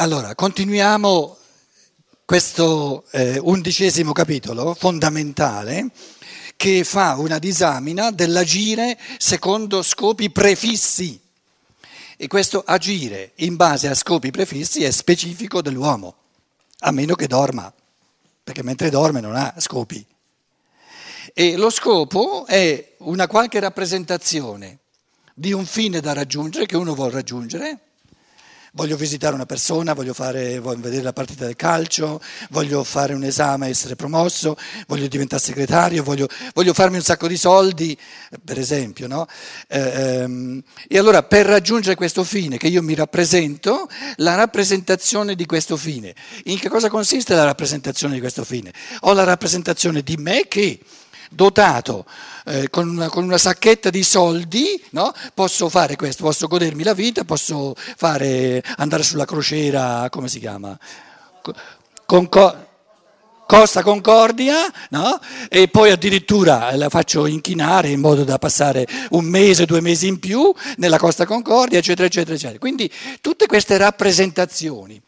Allora, continuiamo questo eh, undicesimo capitolo fondamentale che fa una disamina dell'agire secondo scopi prefissi. E questo agire in base a scopi prefissi è specifico dell'uomo, a meno che dorma, perché mentre dorme non ha scopi. E lo scopo è una qualche rappresentazione di un fine da raggiungere, che uno vuole raggiungere, Voglio visitare una persona, voglio, fare, voglio, vedere la partita del calcio, voglio fare un esame, essere promosso, voglio diventare segretario, voglio, voglio farmi un sacco di soldi, per esempio. No? Ehm, e allora per raggiungere questo fine che io mi rappresento, la rappresentazione di questo fine. In che cosa consiste la rappresentazione di questo fine? Ho la rappresentazione di me che dotato eh, con, una, con, una, sacchetta di soldi, no? posso fare questo, posso godermi la vita, posso fare, andare sulla crociera, come si chiama? Con, Costa Concordia, no? e poi addirittura la faccio inchinare in modo da passare un mese, due mesi in più nella Costa Concordia, eccetera, eccetera, eccetera. Quindi tutte queste rappresentazioni,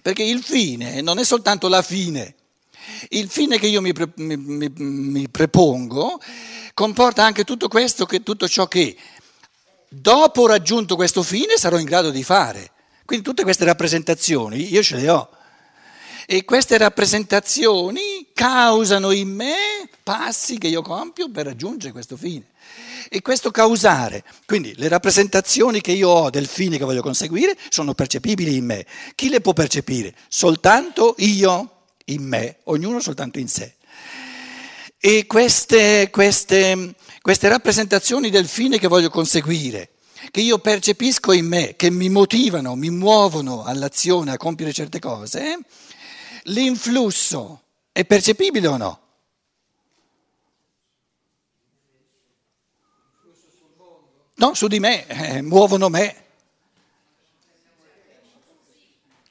perché il fine non è soltanto la fine, il fine che io mi, pre, mi, mi, mi prepongo comporta anche tutto questo, che, tutto ciò che dopo raggiunto questo fine sarò in grado di fare. Quindi tutte queste rappresentazioni io ce le ho. E queste rappresentazioni causano in me passi che io compio per raggiungere questo fine. E questo causare, quindi le rappresentazioni che io ho del fine che voglio conseguire sono percepibili in me. Chi le può percepire? Soltanto io in me, ognuno soltanto in sé. E queste, queste, queste rappresentazioni del fine che voglio conseguire, che io percepisco in me, che mi motivano, mi muovono all'azione, a compiere certe cose, l'influsso è percepibile o no? No, su di me, eh, muovono me.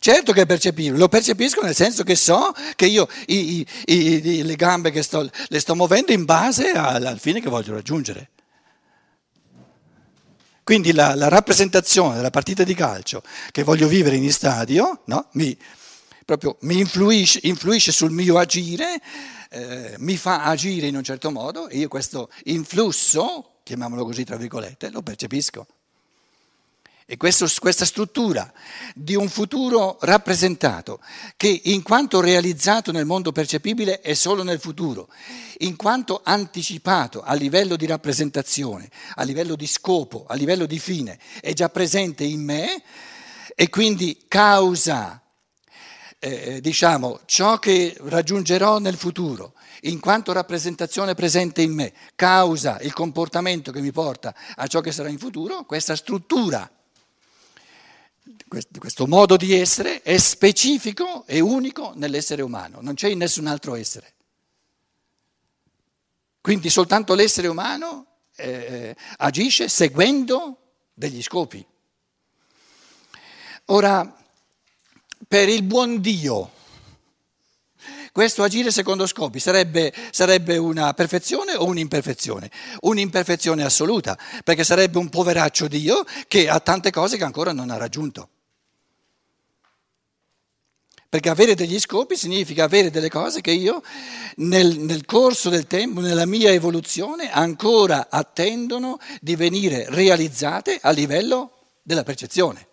Certo che è percepibile, lo percepisco nel senso che so che io i, i, i, le gambe che sto, le sto muovendo in base al, al fine che voglio raggiungere. Quindi la, la, rappresentazione della partita di calcio che voglio vivere in stadio no? mi, mi influisce, influisce, sul mio agire, eh, mi fa agire in un certo modo e io questo influsso, chiamiamolo così tra virgolette, lo percepisco. E questo, questa struttura di un futuro rappresentato, che in quanto realizzato nel mondo percepibile è solo nel futuro, in quanto anticipato a livello di rappresentazione, a livello di scopo, a livello di fine, è già presente in me e quindi causa, eh, diciamo, ciò che raggiungerò nel futuro, in quanto rappresentazione presente in me, causa il comportamento che mi porta a ciò che sarà in futuro, questa struttura questo modo di essere è specifico e unico nell'essere umano, non c'è in nessun altro essere. Quindi soltanto l'essere umano eh, agisce seguendo degli scopi. Ora, per il buon Dio, questo agire secondo scopi sarebbe, sarebbe, una perfezione o un'imperfezione? Un'imperfezione assoluta, perché sarebbe un poveraccio Dio che ha tante cose che ancora non ha raggiunto. Perché avere degli scopi significa avere delle cose che io nel, nel, corso del tempo, nella mia evoluzione, ancora attendono di venire realizzate a livello della percezione.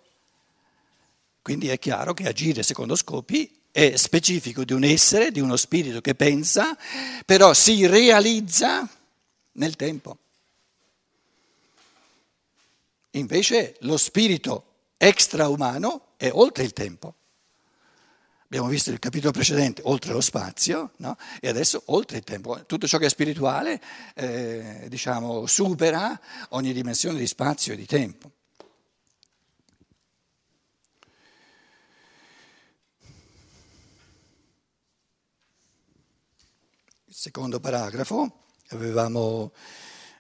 Quindi è chiaro che agire secondo scopi è specifico di un essere, di uno spirito che pensa, però si realizza nel tempo. Invece lo spirito extraumano è oltre il tempo. Abbiamo visto il capitolo precedente, oltre lo spazio, no? e adesso oltre il tempo. Tutto ciò che è spirituale, eh, diciamo, supera ogni dimensione di spazio e di tempo. secondo paragrafo, avevamo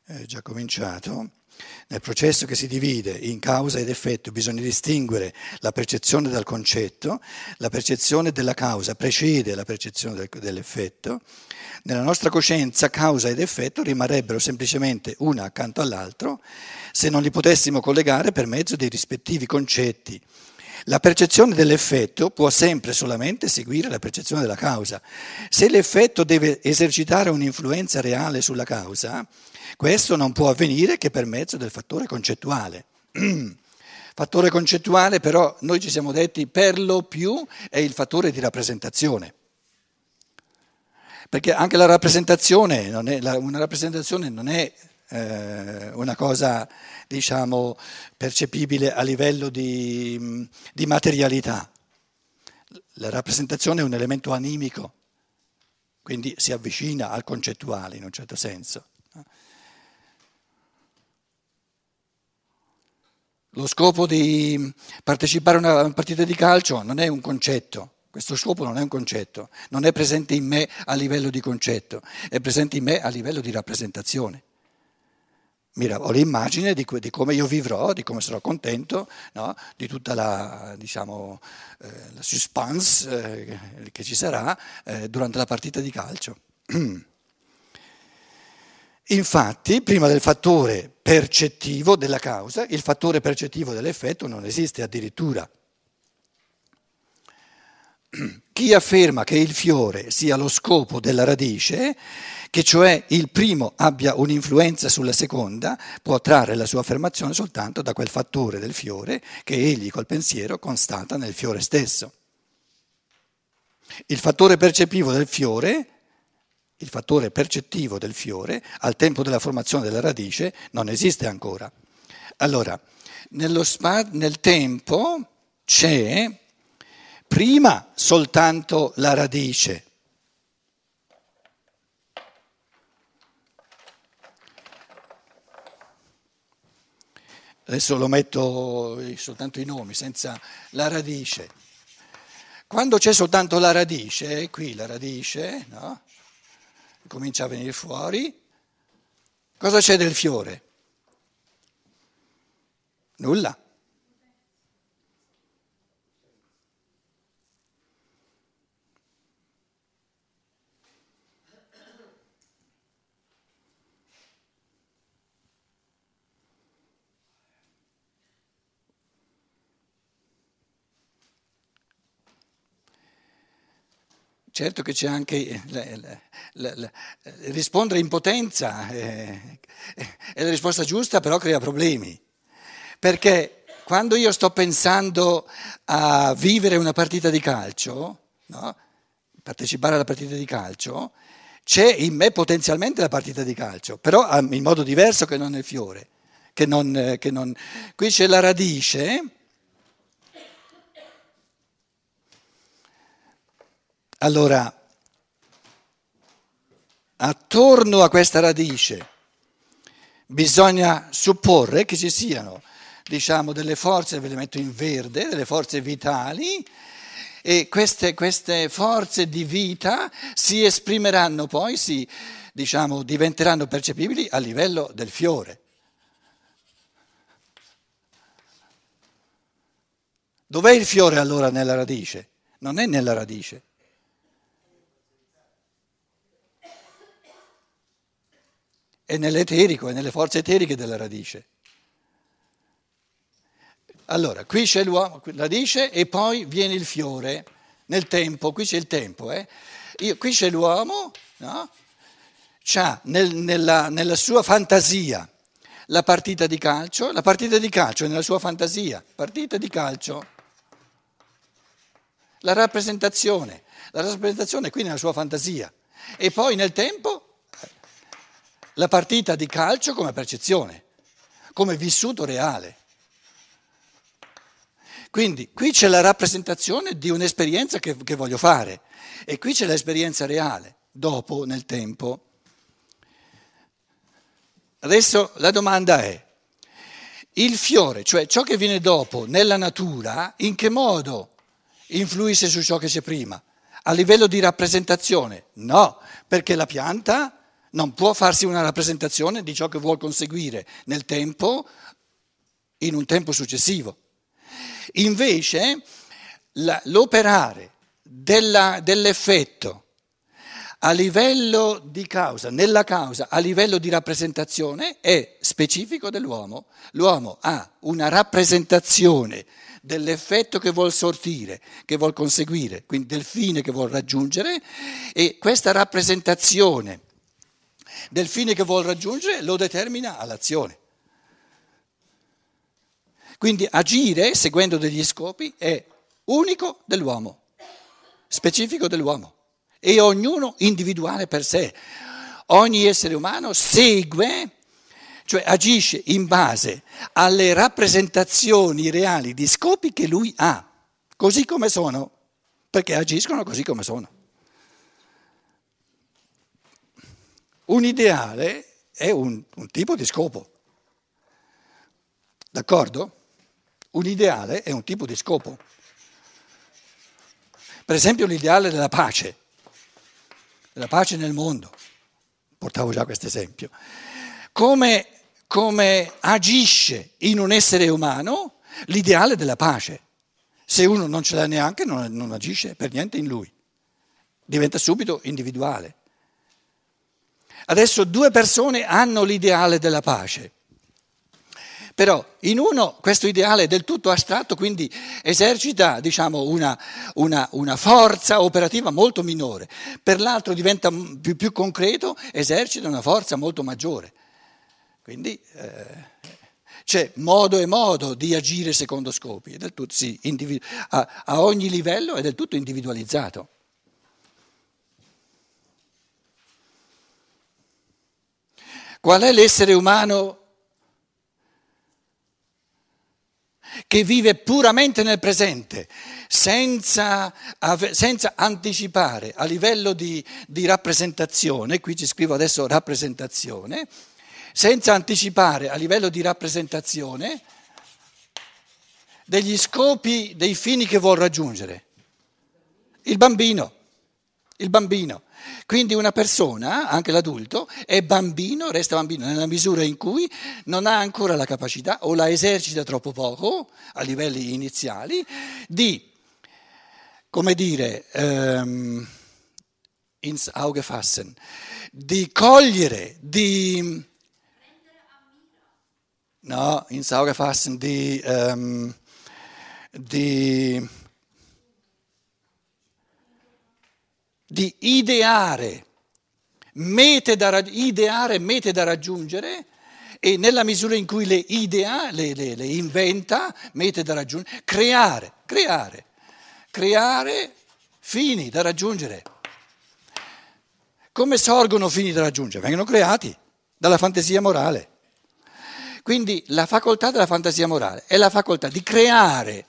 eh, già cominciato, nel processo che si divide in causa ed effetto bisogna distinguere la percezione dal concetto, la percezione della causa precede la percezione del, dell'effetto, nella nostra coscienza causa ed effetto rimarrebbero semplicemente una accanto all'altro se non li potessimo collegare per mezzo dei rispettivi concetti La percezione dell'effetto può sempre solamente seguire la percezione della causa. Se l'effetto deve esercitare un'influenza reale sulla causa, questo non può avvenire che per mezzo del fattore concettuale. fattore concettuale però noi ci siamo detti per lo più è il fattore di rappresentazione. Perché anche la rappresentazione, non è, una rappresentazione non è eh, una cosa diciamo, percepibile a livello di, di materialità. La rappresentazione è un elemento animico, quindi si avvicina al concettuale in un certo senso. Lo scopo di partecipare a una partita di calcio non è un concetto, questo scopo non è un concetto, non è presente in me a livello di concetto, è presente in me a livello di rappresentazione. Mira, ho l'immagine di, di, come io vivrò, di come sarò contento, no? di tutta la, diciamo, eh, la suspense eh, che ci sarà eh, durante la partita di calcio. Infatti, prima del fattore percettivo della causa, il fattore percettivo dell'effetto non esiste addirittura. Chi afferma che il fiore sia lo scopo della radice che cioè il primo abbia un'influenza sulla seconda, può trarre la sua affermazione soltanto da quel fattore del fiore che egli col pensiero constata nel fiore stesso. Il fattore percettivo del fiore, il fattore percettivo del fiore, al tempo della formazione della radice, non esiste ancora. Allora, spa- nel tempo c'è prima soltanto la radice, adesso lo metto soltanto i nomi, senza la radice. Quando c'è soltanto la radice, qui la radice, no? Comincia a venire fuori, cosa c'è del fiore? Nulla. Certo che c'è anche la, la, la, rispondere in potenza, eh, è la risposta giusta, però crea problemi. Perché quando io sto pensando a vivere una partita di calcio, no? partecipare alla partita di calcio, c'è in me potenzialmente la partita di calcio, però in modo diverso che non nel fiore. Che non, che non... Qui c'è la radice Allora, attorno a questa radice bisogna supporre che ci siano, diciamo, delle forze, ve le metto in verde, delle forze vitali e queste, queste forze di vita si esprimeranno poi, si, diciamo, diventeranno percepibili a livello del fiore. Dov'è il fiore allora nella radice? Non è nella radice. È nell'eterico, è nelle forze eteriche della radice. Allora, qui c'è l'uomo, la radice e poi viene il fiore nel tempo, qui c'è il tempo, eh? Io, qui c'è l'uomo, no? C'ha nel, nella, nella sua fantasia la partita di calcio, la partita di calcio è nella sua fantasia, partita di calcio, la rappresentazione, la rappresentazione è qui nella sua fantasia e poi nel tempo la partita di calcio come percezione, come vissuto reale. Quindi qui c'è la rappresentazione di un'esperienza che, che voglio fare e qui c'è l'esperienza reale, dopo, nel tempo. Adesso la domanda è, il fiore, cioè ciò che viene dopo nella natura, in che modo influisce su ciò che c'è prima? A livello di rappresentazione? No, perché la pianta non può farsi una rappresentazione di ciò che vuol conseguire nel tempo, in un tempo successivo. Invece l'operare della, dell'effetto a livello di causa, nella causa, a livello di rappresentazione, è specifico dell'uomo. L'uomo ha una rappresentazione dell'effetto che vuol sortire, che vuol conseguire, quindi del fine che vuol raggiungere e questa rappresentazione del fine che vuol raggiungere lo determina all'azione. Quindi agire seguendo degli scopi è unico dell'uomo, specifico dell'uomo e ognuno individuale per sé. Ogni essere umano segue, cioè agisce in base alle rappresentazioni reali di scopi che lui ha, così come sono, perché agiscono così come sono. Un ideale è un, un tipo di scopo, d'accordo? Un ideale è un tipo di scopo. Per esempio l'ideale della pace, della pace nel mondo, portavo già questo esempio. Come, come agisce in un essere umano l'ideale della pace. Se uno non ce l'ha neanche non, non agisce per niente in lui, diventa subito individuale. Adesso due persone hanno l'ideale della pace. Però in uno questo ideale è del tutto astratto, quindi esercita diciamo, una, una, una, forza operativa molto minore, per l'altro diventa più, più, concreto, esercita una forza molto maggiore. Quindi eh, c'è modo e modo di agire secondo scopi, tutto, sì, individu- a, a ogni livello è del tutto individualizzato. Qual è l'essere umano che vive puramente nel presente, senza, senza anticipare a livello di, di rappresentazione, qui ci scrivo adesso rappresentazione, senza anticipare a livello di rappresentazione degli scopi, dei fini che vuol raggiungere. Il bambino, il bambino. Quindi una persona, anche l'adulto, è bambino, resta bambino nella misura in cui non ha ancora la capacità o la esercita troppo poco a livelli iniziali di, come dire, um, ins Auge fassen, di cogliere, di... No, ins Auge fassen, di... Um, di di ideare mete da, ideare mete da raggiungere e nella misura in cui le idea, le, le, le inventa, mete da raggiungere, creare, creare, creare fini da raggiungere. Come sorgono fini da raggiungere? Vengono creati dalla fantasia morale. Quindi la facoltà della fantasia morale è la facoltà di creare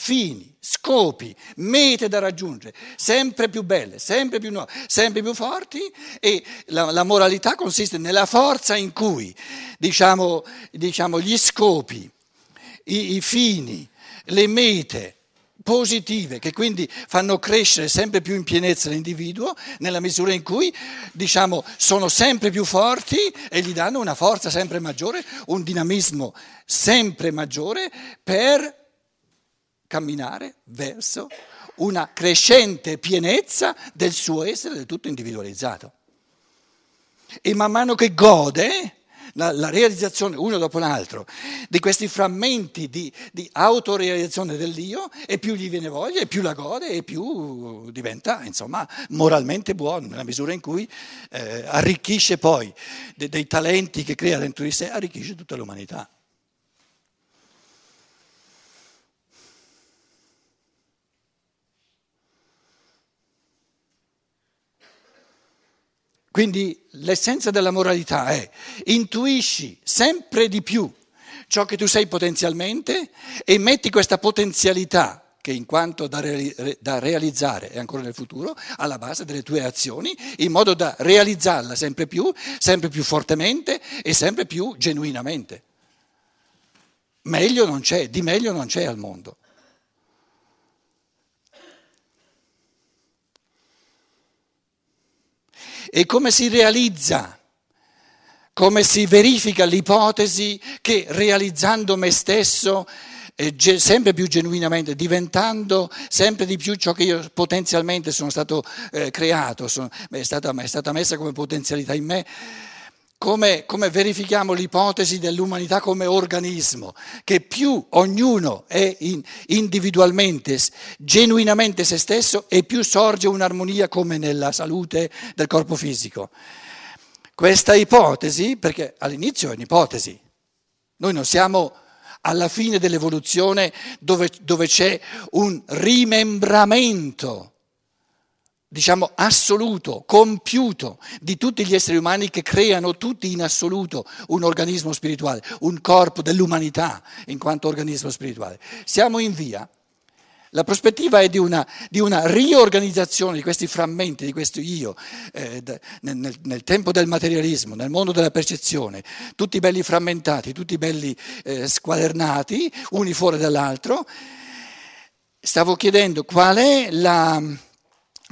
fini, scopi, mete da raggiungere, sempre più belle, sempre più nuove, sempre più forti e la, la moralità consiste nella forza in cui diciamo, diciamo gli scopi, i, i fini, le mete, positive che quindi fanno crescere sempre più in pienezza l'individuo nella misura in cui diciamo, sono sempre più forti e gli danno una forza sempre maggiore, un dinamismo sempre maggiore per camminare verso una crescente pienezza del suo essere del tutto individualizzato. E man mano che gode la, la realizzazione uno dopo l'altro di questi frammenti di, di autorealizzazione dell'io, e più gli viene voglia, e più la gode, e più diventa insomma moralmente buono, nella misura in cui eh, arricchisce poi de, dei talenti che crea dentro di sé, arricchisce tutta l'umanità. Quindi l'essenza della moralità è intuisci sempre di più ciò che tu sei potenzialmente e metti questa potenzialità che in quanto da, re, da realizzare è ancora nel futuro, alla base delle tue azioni, in modo da realizzarla sempre più, sempre più fortemente e sempre più genuinamente. Meglio non c'è, di meglio non c'è al mondo. E come si realizza? Come si verifica l'ipotesi che realizzando me stesso, eh, sempre più genuinamente, diventando sempre di più ciò che io potenzialmente sono stato eh, creato, sono, è, stata, è stata messa come potenzialità in me, come, come, verifichiamo l'ipotesi dell'umanità come organismo, che più ognuno è in, individualmente, genuinamente se stesso e più sorge un'armonia come nella salute del corpo fisico. Questa ipotesi, perché all'inizio è un'ipotesi, noi non siamo alla fine dell'evoluzione dove, dove c'è un rimembramento diciamo, assoluto, compiuto di tutti gli esseri umani che creano tutti in assoluto un organismo spirituale, un corpo dell'umanità in quanto organismo spirituale. Siamo in via. La prospettiva è di una, di una riorganizzazione di questi frammenti, di questo io, eh, nel, nel, tempo del materialismo, nel mondo della percezione, tutti belli frammentati, tutti belli eh, squadernati, uni fuori dall'altro. Stavo chiedendo qual è la,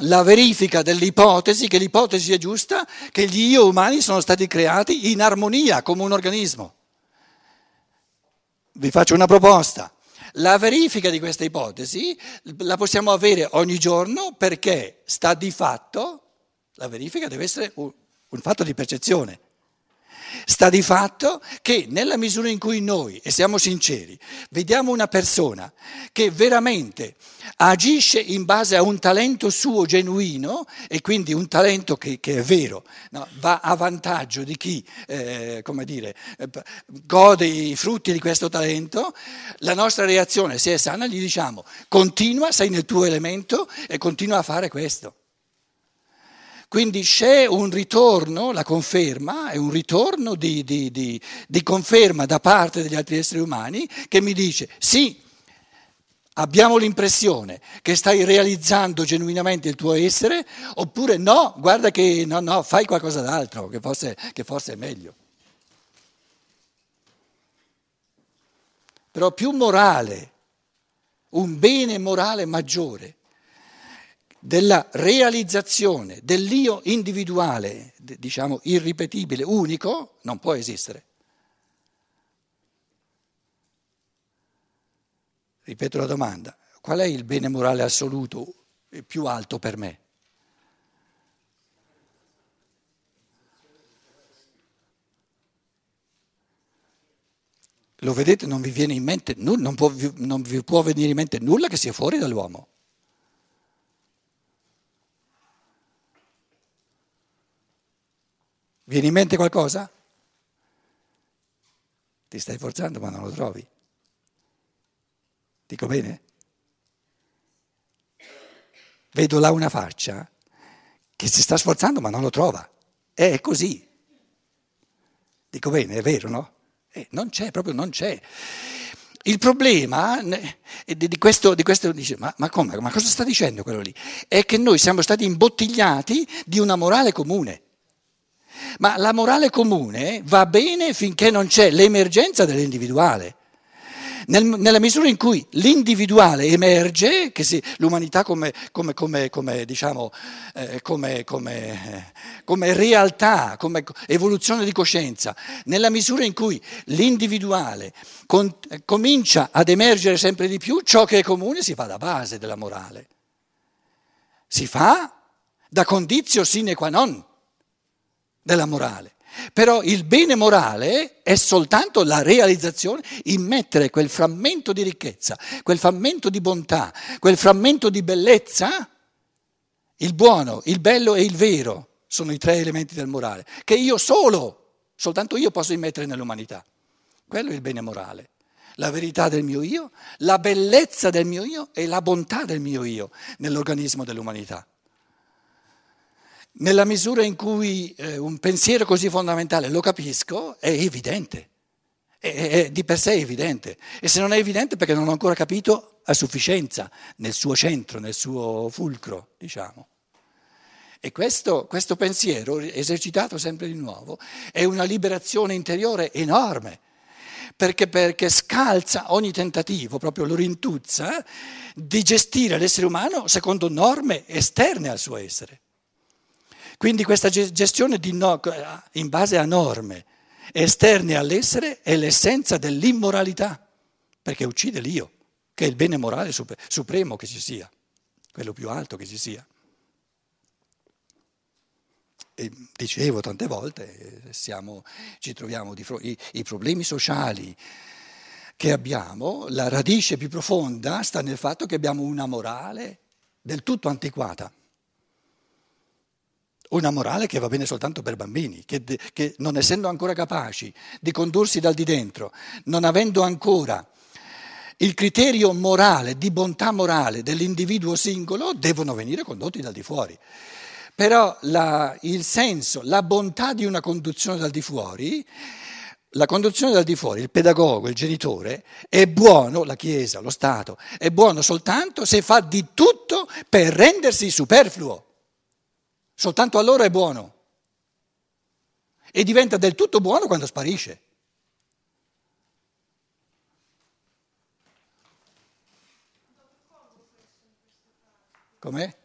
la verifica dell'ipotesi che l'ipotesi è giusta, che gli io umani sono stati creati in armonia come un organismo. Vi faccio una proposta. La verifica di questa ipotesi la possiamo avere ogni giorno perché sta di fatto, la verifica deve essere un, un fatto di percezione. Sta di fatto che nella misura in cui noi, e siamo sinceri, vediamo una persona che veramente agisce in base a un talento suo genuino e quindi un talento che, che è vero, no, va a vantaggio di chi, eh, dire, eh, gode i frutti di questo talento, la nostra reazione, se è sana, gli diciamo continua, sei nel tuo elemento e continua a fare questo. Quindi c'è un ritorno, la conferma, è un ritorno di, di, di, di, conferma da parte degli altri esseri umani che mi dice sì, abbiamo l'impressione che stai realizzando genuinamente il tuo essere, oppure no, guarda che no, no, fai qualcosa d'altro, che forse, che forse è meglio. Però più morale, un bene morale maggiore della realizzazione dell'io individuale, diciamo irripetibile, unico, non può esistere. Ripeto la domanda, qual è il bene morale assoluto più alto per me? Lo vedete, non vi viene in mente, non, può, non vi può venire in mente nulla che sia fuori dall'uomo. Viene in mente qualcosa? Ti stai forzando ma non lo trovi. Dico bene? Vedo là una faccia che si sta sforzando ma non lo trova. È così. Dico bene, è vero, no? Eh, non c'è, proprio non c'è. Il problema di questo, di questo dice, ma, ma, come, ma cosa sta dicendo quello lì? È che noi siamo stati imbottigliati di una morale comune. Ma la morale comune va bene finché non c'è l'emergenza dell'individuale. Nel, nella misura in cui l'individuale emerge, che si, l'umanità come, come, come, come diciamo, eh, realtà, come evoluzione di coscienza, nella misura in cui l'individuale con, comincia ad emergere sempre di più, ciò che è comune si fa da base della morale. Si fa da condizio sine qua non della morale. Però il bene morale è soltanto la realizzazione, immettere quel frammento di ricchezza, quel frammento di bontà, quel frammento di bellezza, il buono, il bello e il vero sono i tre elementi del morale, che io solo, soltanto io posso immettere nell'umanità. Quello è il bene morale. La verità del mio io, la bellezza del mio io e la bontà del mio io nell'organismo dell'umanità. Nella misura in cui eh, un pensiero così fondamentale lo capisco, è evidente, è, è di per sé evidente. E se non è evidente perché non ho ancora capito a sufficienza nel suo centro, nel suo fulcro, diciamo. E questo, questo pensiero, esercitato sempre di nuovo, è una liberazione interiore enorme, perché, perché scalza ogni tentativo, proprio lo rintuzza, di gestire l'essere umano secondo norme esterne al suo essere. Quindi questa gestione no, in base a norme esterne all'essere è l'essenza dell'immoralità, perché uccide l'io, che è il bene morale supremo che ci sia, quello più alto che ci sia. e dicevo tante volte, siamo, ci troviamo di fronte, i, i problemi sociali che abbiamo, la radice più profonda sta nel fatto che abbiamo una morale del tutto antiquata. Una morale che va bene soltanto per bambini, che, che, non essendo ancora capaci di condursi dal di dentro, non avendo ancora il criterio morale, di bontà morale dell'individuo singolo, devono venire condotti dal di fuori. Però la, il senso, la bontà di una conduzione dal di fuori, la conduzione dal di fuori, il pedagogo, il genitore, è buono, la Chiesa, lo Stato, è buono soltanto se fa di tutto per rendersi superfluo. Soltanto allora è buono. E diventa del tutto buono quando sparisce. Com'è?